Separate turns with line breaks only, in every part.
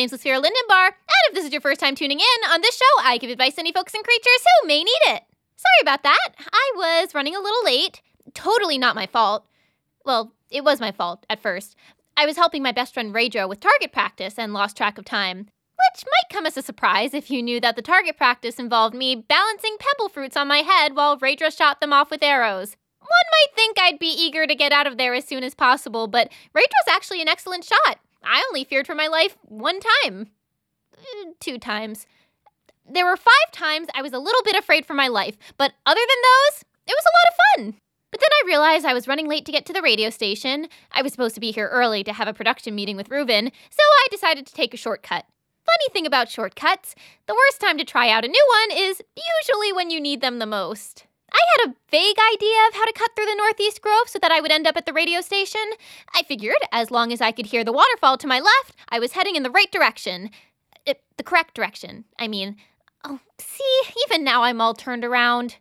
name's Lysphera Lindenbar, and if this is your first time tuning in, on this show I give advice to any folks and creatures who may need it. Sorry about that. I was running a little late. Totally not my fault. Well, it was my fault at first. I was helping my best friend Raydra with target practice and lost track of time. Which might come as a surprise if you knew that the target practice involved me balancing pebble fruits on my head while Raydra shot them off with arrows. One might think I'd be eager to get out of there as soon as possible, but Raydra's actually an excellent shot. I only feared for my life one time. Uh, two times. There were five times I was a little bit afraid for my life, but other than those, it was a lot of fun. But then I realized I was running late to get to the radio station. I was supposed to be here early to have a production meeting with Reuven, so I decided to take a shortcut. Funny thing about shortcuts, the worst time to try out a new one is usually when you need them the most. I had a vague idea of how to cut through the Northeast Grove so that I would end up at the radio station. I figured, as long as I could hear the waterfall to my left, I was heading in the right direction. It, uh, the correct direction, I mean. Oh, see, even now I'm all turned around.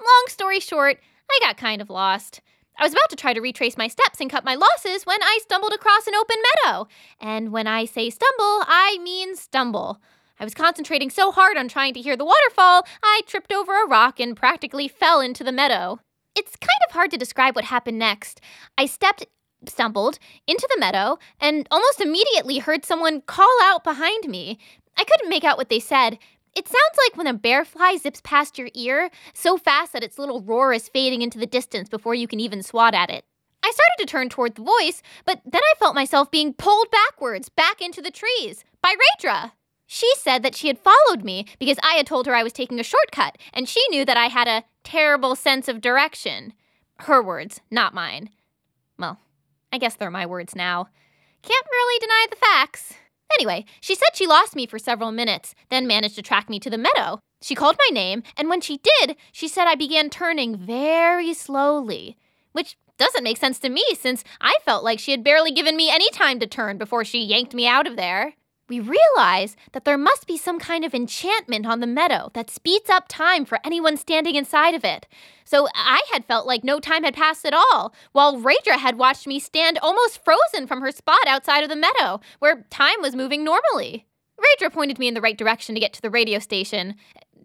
Long story short, I got kind of lost. I was about to try to retrace my steps and cut my losses when I stumbled across an open meadow. And when I say stumble, I mean stumble. I was concentrating so hard on trying to hear the waterfall, I tripped over a rock and practically fell into the meadow. It's kind of hard to describe what happened next. I stepped, stumbled, into the meadow, and almost immediately heard someone call out behind me. I couldn't make out what they said. It sounds like when a bear fly zips past your ear, so fast that its little roar is fading into the distance before you can even swat at it. I started to turn toward the voice, but then I felt myself being pulled backwards, back into the trees, by Raydra. She said that she had followed me because I had told her I was taking a shortcut, and she knew that I had a terrible sense of direction. Her words, not mine. Well, I guess they're my words now. Can't really deny the facts. Anyway, she said she lost me for several minutes, then managed to track me to the meadow. She called my name, and when she did, she said I began turning very slowly, which doesn't make sense to me since I felt like she had barely given me any time to turn before she yanked me out of there we realize that there must be some kind of enchantment on the meadow that speeds up time for anyone standing inside of it. So I had felt like no time had passed at all, while Raydra had watched me stand almost frozen from her spot outside of the meadow, where time was moving normally. Raydra pointed me in the right direction to get to the radio station.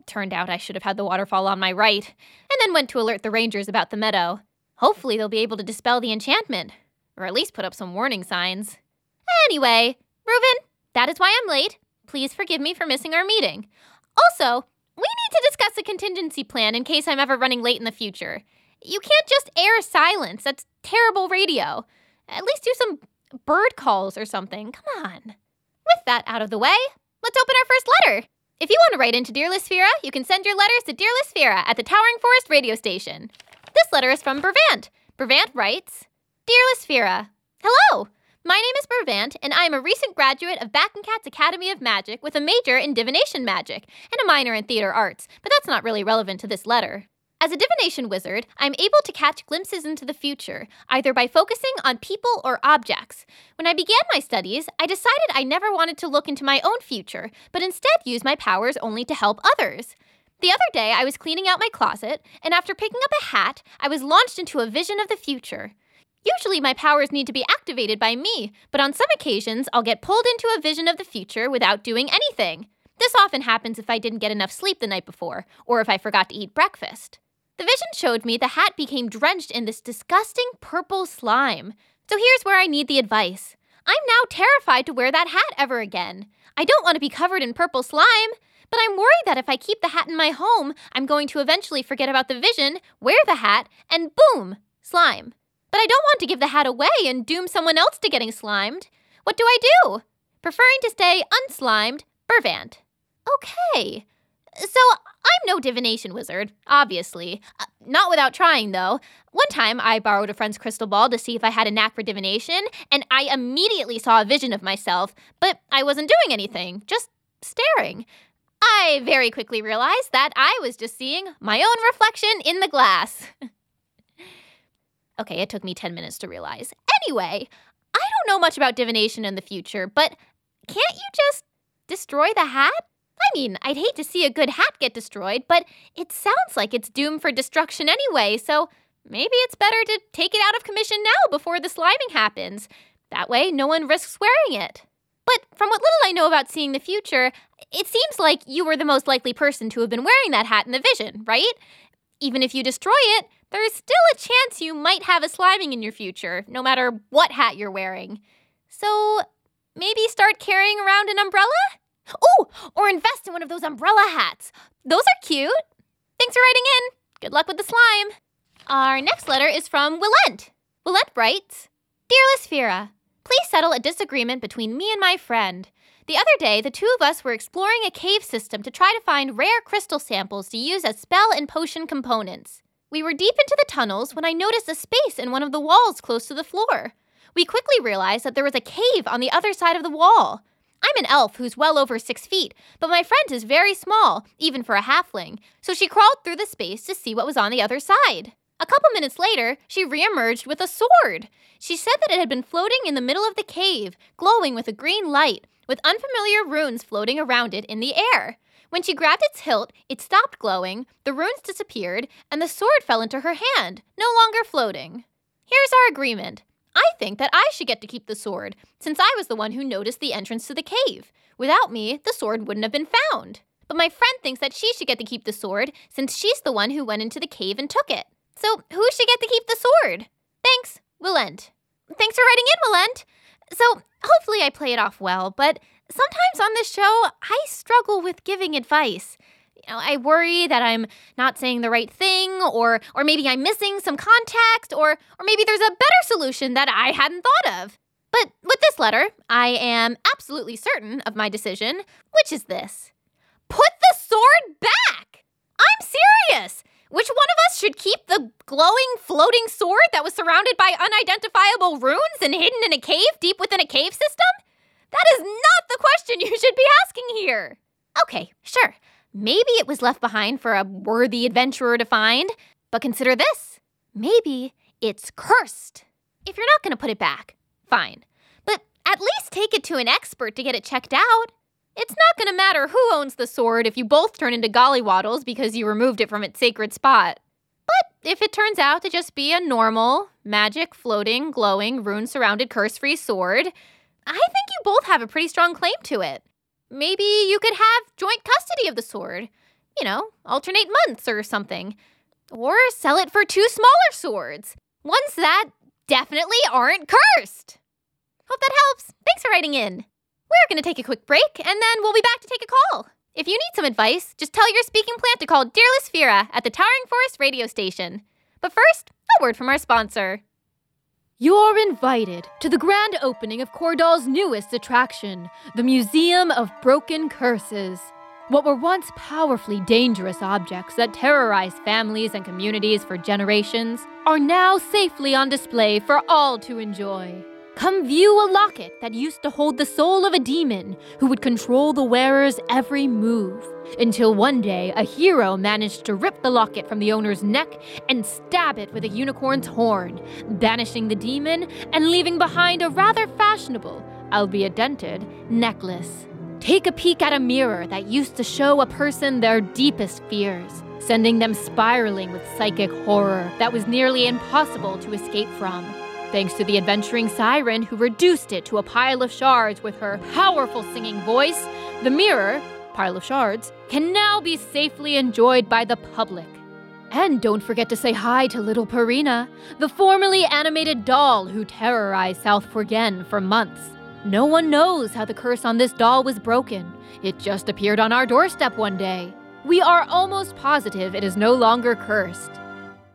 Turned out I should have had the waterfall on my right, and then went to alert the rangers about the meadow. Hopefully, they'll be able to dispel the enchantment, or at least put up some warning signs. Anyway, Reuven, that is why I'm late. Please forgive me for missing our meeting. Also, we need to discuss a contingency plan in case I'm ever running late in the future. You can't just air silence. That's terrible radio. At least do some bird calls or something. Come on. With that out of the way, let's open our first letter. If you want to write into Dear Lysphera, you can send your letters to Dear Lysphera at the Towering Forest radio station. This letter is from Brevant. Brevant writes Dear Lysphera, Hello! My name is Brevant, and I am a recent graduate of Backencat's Academy of Magic with a major in divination magic and a minor in theater arts, but that's not really relevant to this letter. As a divination wizard, I'm able to catch glimpses into the future, either by focusing on people or objects. When I began my studies, I decided I never wanted to look into my own future, but instead use my powers only to help others. The other day, I was cleaning out my closet, and after picking up a hat, I was launched into a vision of the future. Usually, my powers need to be activated by me, but on some occasions, I'll get pulled into a vision of the future without doing anything. This often happens if I didn't get enough sleep the night before, or if I forgot to eat breakfast. The vision showed me the hat became drenched in this disgusting purple slime. So here's where I need the advice. I'm now terrified to wear that hat ever again. I don't want to be covered in purple slime, but I'm worried that if I keep the hat in my home, I'm going to eventually forget about the vision, wear the hat, and boom, slime. But I don't want to give the hat away and doom someone else to getting slimed. What do I do? Preferring to stay unslimed, Brevant. Okay. So I'm no divination wizard, obviously. Uh, not without trying, though. One time I borrowed a friend's crystal ball to see if I had a knack for divination, and I immediately saw a vision of myself, but I wasn't doing anything, just staring. I very quickly realized that I was just seeing my own reflection in the glass. Okay, it took me 10 minutes to realize. Anyway, I don't know much about divination in the future, but can't you just destroy the hat? I mean, I'd hate to see a good hat get destroyed, but it sounds like it's doomed for destruction anyway, so maybe it's better to take it out of commission now before the sliming happens. That way, no one risks wearing it. But from what little I know about seeing the future, it seems like you were the most likely person to have been wearing that hat in the vision, right? Even if you destroy it, there's still a chance you might have a sliming in your future, no matter what hat you're wearing. So maybe start carrying around an umbrella? Oh, or invest in one of those umbrella hats. Those are cute. Thanks for writing in. Good luck with the slime. Our next letter is from Willent. Willent writes Dear Lysphera, please settle a disagreement between me and my friend. The other day, the two of us were exploring a cave system to try to find rare crystal samples to use as spell and potion components. We were deep into the tunnels when I noticed a space in one of the walls close to the floor. We quickly realized that there was a cave on the other side of the wall. I'm an elf who's well over six feet, but my friend is very small, even for a halfling, so she crawled through the space to see what was on the other side. A couple minutes later, she reemerged with a sword. She said that it had been floating in the middle of the cave, glowing with a green light, with unfamiliar runes floating around it in the air. When she grabbed its hilt, it stopped glowing, the runes disappeared, and the sword fell into her hand, no longer floating. Here's our agreement. I think that I should get to keep the sword, since I was the one who noticed the entrance to the cave. Without me, the sword wouldn't have been found. But my friend thinks that she should get to keep the sword, since she's the one who went into the cave and took it. So who should get to keep the sword? Thanks, Willent. Thanks for writing in, Willent. So hopefully I play it off well, but sometimes on this show, I struggle with giving advice. You know, I worry that I'm not saying the right thing, or or maybe I'm missing some context, or or maybe there's a better solution that I hadn't thought of. But with this letter, I am absolutely certain of my decision, which is this. Put the sword back! I'm serious! Which one of us should keep the glowing, floating sword that was surrounded by unidentifiable runes and hidden in a cave deep within a cave system? That is not the question you should be asking here. Okay, sure. Maybe it was left behind for a worthy adventurer to find, but consider this. Maybe it's cursed. If you're not going to put it back, fine. But at least take it to an expert to get it checked out. It's not going to matter who owns the sword if you both turn into gollywaddles because you removed it from its sacred spot. But if it turns out to just be a normal, magic, floating, glowing, rune surrounded, curse free sword, I think you both have a pretty strong claim to it. Maybe you could have joint custody of the sword. You know, alternate months or something. Or sell it for two smaller swords. Ones that definitely aren't cursed. Hope that helps. Thanks for writing in. We're going to take a quick break, and then we'll be back to take a call. If you need some advice, just tell your speaking plant to call Dear Lysphera at the Towering Forest radio station. But first, a word from our sponsor.
You're invited to the grand opening of Cordal's newest attraction, the Museum of Broken Curses. What were once powerfully dangerous objects that terrorized families and communities for generations are now safely on display for all to enjoy. Come view a locket that used to hold the soul of a demon who would control the wearer's every move. Until one day, a hero managed to rip the locket from the owner's neck and stab it with a unicorn's horn, banishing the demon and leaving behind a rather fashionable, albeit dented, necklace. Take a peek at a mirror that used to show a person their deepest fears, sending them spiraling with psychic horror that was nearly impossible to escape from. Thanks to the adventuring siren who reduced it to a pile of shards with her powerful singing voice, the mirror, pile of shards, can now be safely enjoyed by the public. And don't forget to say hi to little Perina, the formerly animated doll who terrorized South Forgen for months. No one knows how the curse on this doll was broken. It just appeared on our doorstep one day. We are almost positive it is no longer cursed.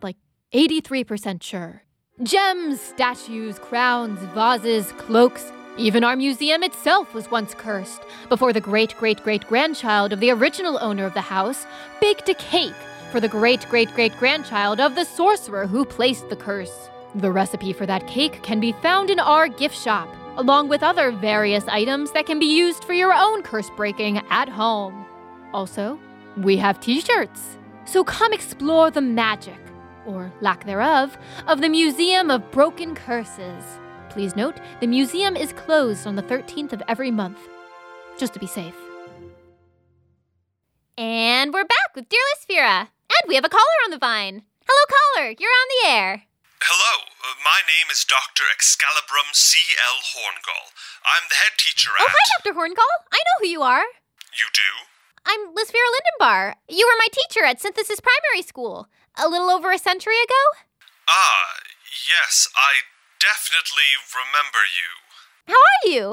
Like 83% sure. Gems, statues, crowns, vases, cloaks, even our museum itself was once cursed before the great great great grandchild of the original owner of the house baked a cake for the great great great grandchild of the sorcerer who placed the curse. The recipe for that cake can be found in our gift shop, along with other various items that can be used for your own curse breaking at home. Also, we have t shirts. So come explore the magic or lack thereof, of the Museum of Broken Curses. Please note, the museum is closed on the 13th of every month, just to be safe.
And we're back with Dear Lysphera. And we have a caller on the vine. Hello, caller. You're on the air.
Hello, uh, my name is Dr. Excalibrum C.L. Horngall. I'm the head teacher
Oh,
at.
hi, Dr. Horngall. I know who you are.
You do?
I'm Lysphera Lindenbar. You were my teacher at Synthesis Primary School a little over a century ago.
Ah, yes, I definitely remember you.
How are you?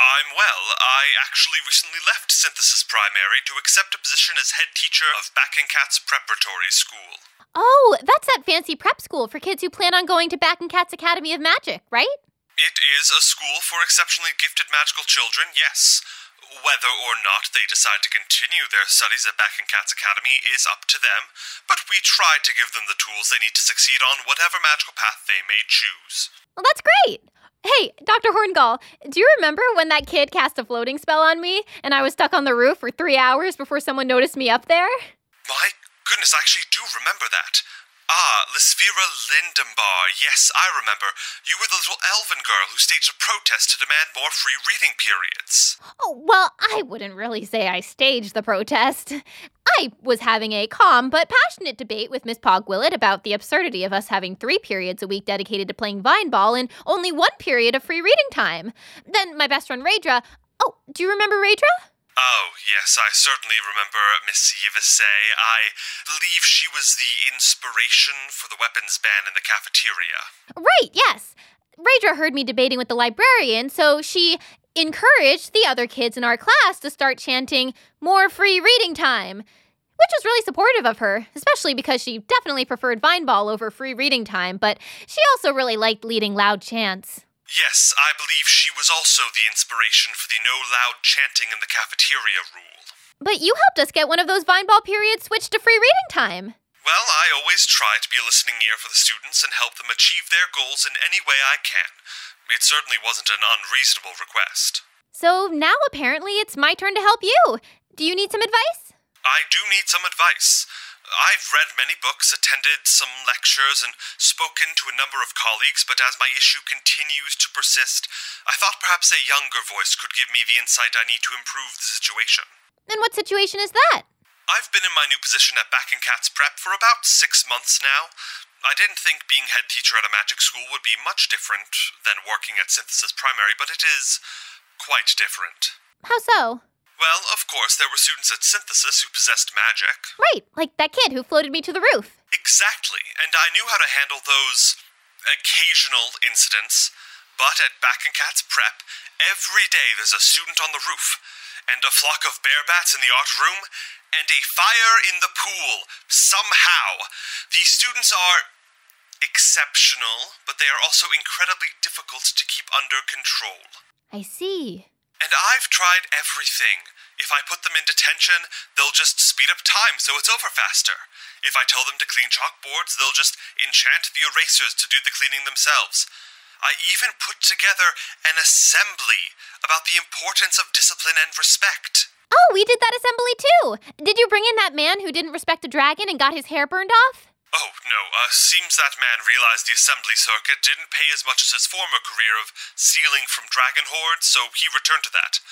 I'm well. I actually recently left Synthesis Primary to accept a position as head teacher of Backencat's Preparatory School.
Oh, that's that fancy prep school for kids who plan on going to Backencat's Academy of Magic, right?
It is a school for exceptionally gifted magical children, yes. Whether or not they decide to continue their studies at Backencat's Academy is up to them, but we try to give them the tools they need to succeed on whatever magical path they may choose.
Well, that's great. Hey, Dr. Horngall, do you remember when that kid cast a floating spell on me and I was stuck on the roof for three hours before someone noticed me up there?
My goodness, I actually do remember that. Ah, Lysphera Lindenbar. Yes, I remember. You were the little elven girl who staged a protest to demand more free reading periods.
Oh, well, I wouldn't really say I staged the protest. I was having a calm but passionate debate with Miss Pogwillet about the absurdity of us having three periods a week dedicated to playing vine ball and only one period of free reading time. Then my best friend Raedra. Oh, do you remember Raedra?
Oh, yes, I certainly remember Miss Yvesay. I believe she was the inspiration for the weapons ban in the cafeteria.
Right, yes. Raedra heard me debating with the librarian, so she encouraged the other kids in our class to start chanting more free reading time, which was really supportive of her, especially because she definitely preferred Vineball over free reading time, but she also really liked leading loud chants.
Yes, I believe she was also the inspiration for the no loud chanting in the cafeteria rule.
But you helped us get one of those Vine Ball periods switched to free reading time.
Well, I always try to be a listening ear for the students and help them achieve their goals in any way I can. It certainly wasn't an unreasonable request.
So now apparently it's my turn to help you. Do you need some advice?
I do need some advice. I've read many books, attended some lectures, and spoken to a number of colleagues, but as my issue continues to persist, I thought perhaps a younger voice could give me the insight I need to improve the situation.
And what situation is that?
I've been in my new position at Backencat's Prep for about six months now. I didn't think being head teacher at a magic school would be much different than working at Synthesis Primary, but it is quite different.
How so?
Well, of course, there were students at Synthesis who possessed magic.
Right, like that kid who floated me to the roof.
Exactly, and I knew how to handle those occasional incidents. But at Backencat's Prep, every day there's a student on the roof, and a flock of bear bats in the art room, and a fire in the pool. Somehow. These students are exceptional, but they are also incredibly difficult to keep under control.
I see.
And I've tried everything. If I put them in detention, they'll just speed up time so it's over faster. If I tell them to clean chalkboards, they'll just enchant the erasers to do the cleaning themselves. I even put together an assembly about the importance of discipline and respect.
Oh, we did that assembly too. Did you bring in that man who didn't respect a dragon and got his hair burned off?
Oh, no, uh, seems that man realized the assembly circuit didn't pay as much as his former career of stealing from dragon hordes, so he returned to that.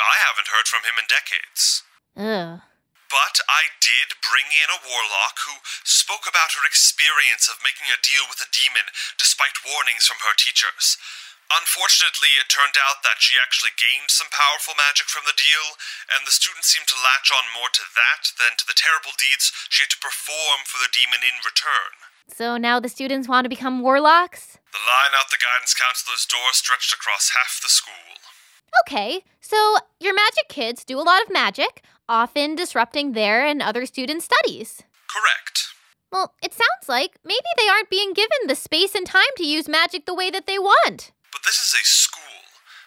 I haven't heard from him in decades.
Ugh.
But I did bring in a warlock who spoke about her experience of making a deal with a demon despite warnings from her teachers. Unfortunately, it turned out that she actually gained some powerful magic from the deal, and the students seemed to latch on more to that than to the terrible deeds she had to perform for the demon in return.
So now the students want to become warlocks?
The line out the guidance counselor's door stretched across half the school.
Okay, so your magic kids do a lot of magic, often disrupting their and other students' studies.
Correct.
Well, it sounds like maybe they aren't being given the space and time to use magic the way that they want.
But this is a school.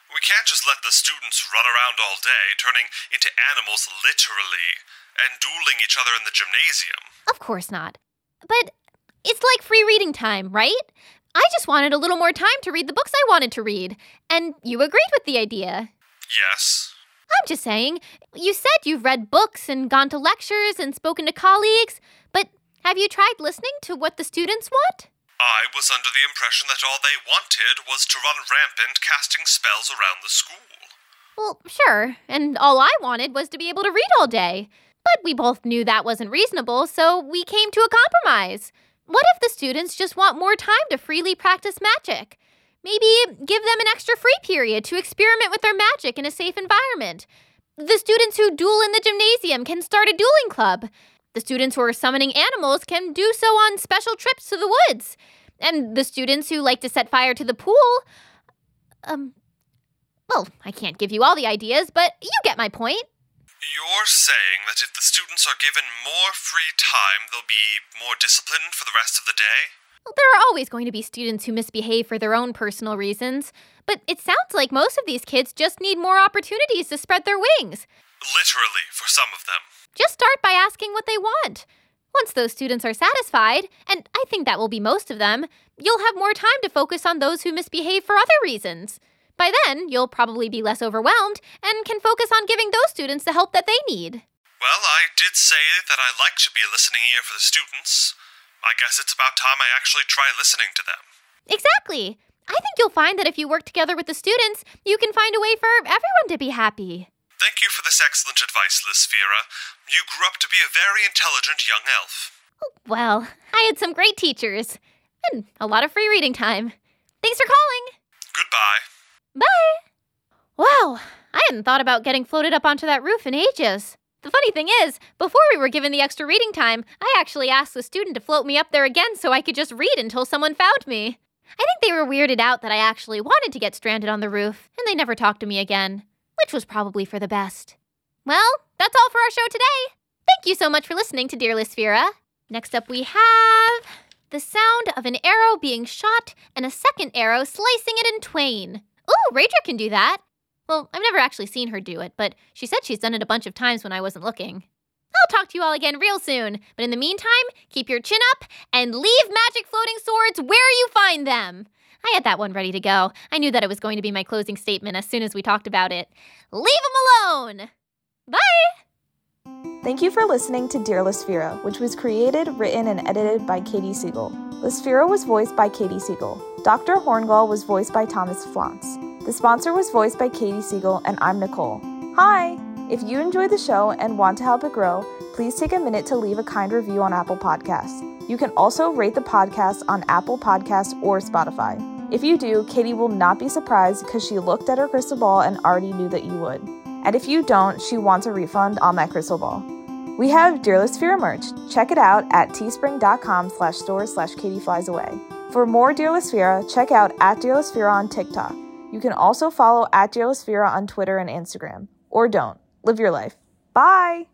We can't just let the students run around all day, turning into animals literally, and dueling each other in the gymnasium.
Of course not. But it's like free reading time, right? I just wanted a little more time to read the books I wanted to read, and you agreed with the idea.
Yes.
I'm just saying, you said you've read books and gone to lectures and spoken to colleagues, but have you tried listening to what the students want?
I was under the impression that all they wanted was to run rampant casting spells around the school.
Well, sure, and all I wanted was to be able to read all day. But we both knew that wasn't reasonable, so we came to a compromise. What if the students just want more time to freely practice magic? Maybe give them an extra free period to experiment with their magic in a safe environment. The students who duel in the gymnasium can start a dueling club. The students who are summoning animals can do so on special trips to the woods. And the students who like to set fire to the pool. Um, well, I can't give you all the ideas, but you get my point.
You're saying that if the students are given more free time, they'll be more disciplined for the rest of the day?
Well, there are always going to be students who misbehave for their own personal reasons, but it sounds like most of these kids just need more opportunities to spread their wings.
Literally, for some of them.
Just start by asking what they want. Once those students are satisfied, and I think that will be most of them, you'll have more time to focus on those who misbehave for other reasons. By then, you'll probably be less overwhelmed and can focus on giving those students the help that they need.
Well, I did say that I like to be a listening ear for the students. I guess it's about time I actually try listening to them.
Exactly. I think you'll find that if you work together with the students, you can find a way for everyone to be happy.
Thank you for this excellent advice, Lysphera. You grew up to be a very intelligent young elf.
Well, I had some great teachers and a lot of free reading time. Thanks for calling.
Goodbye.
Bye. Wow, I hadn't thought about getting floated up onto that roof in ages. The funny thing is, before we were given the extra reading time, I actually asked the student to float me up there again so I could just read until someone found me. I think they were weirded out that I actually wanted to get stranded on the roof, and they never talked to me again, which was probably for the best. Well, that's all for our show today. Thank you so much for listening to Dear Lysphera. Next up, we have the sound of an arrow being shot and a second arrow slicing it in twain. Ooh, Raedra can do that. Well, I've never actually seen her do it, but she said she's done it a bunch of times when I wasn't looking. I'll talk to you all again real soon, but in the meantime, keep your chin up and leave magic floating swords where you find them. I had that one ready to go. I knew that it was going to be my closing statement as soon as we talked about it. Leave them alone! Bye!
Thank you for listening to Dear Lysphera, which was created, written, and edited by Katie Siegel. Lysphera was voiced by Katie Siegel. Dr. Horngall was voiced by Thomas Flance. The sponsor was voiced by Katie Siegel, and I'm Nicole. Hi! If you enjoy the show and want to help it grow, please take a minute to leave a kind review on Apple Podcasts. You can also rate the podcast on Apple Podcasts or Spotify. If you do, Katie will not be surprised because she looked at her crystal ball and already knew that you would. And if you don't, she wants a refund on that crystal ball. We have Dear Lysphera merch. Check it out at teespring.com slash store slash Katie Flies Away. For more Dear Lysphera, check out at Dear Lysphera on TikTok. You can also follow at Dear Lysphera on Twitter and Instagram. Or don't. Live your life. Bye!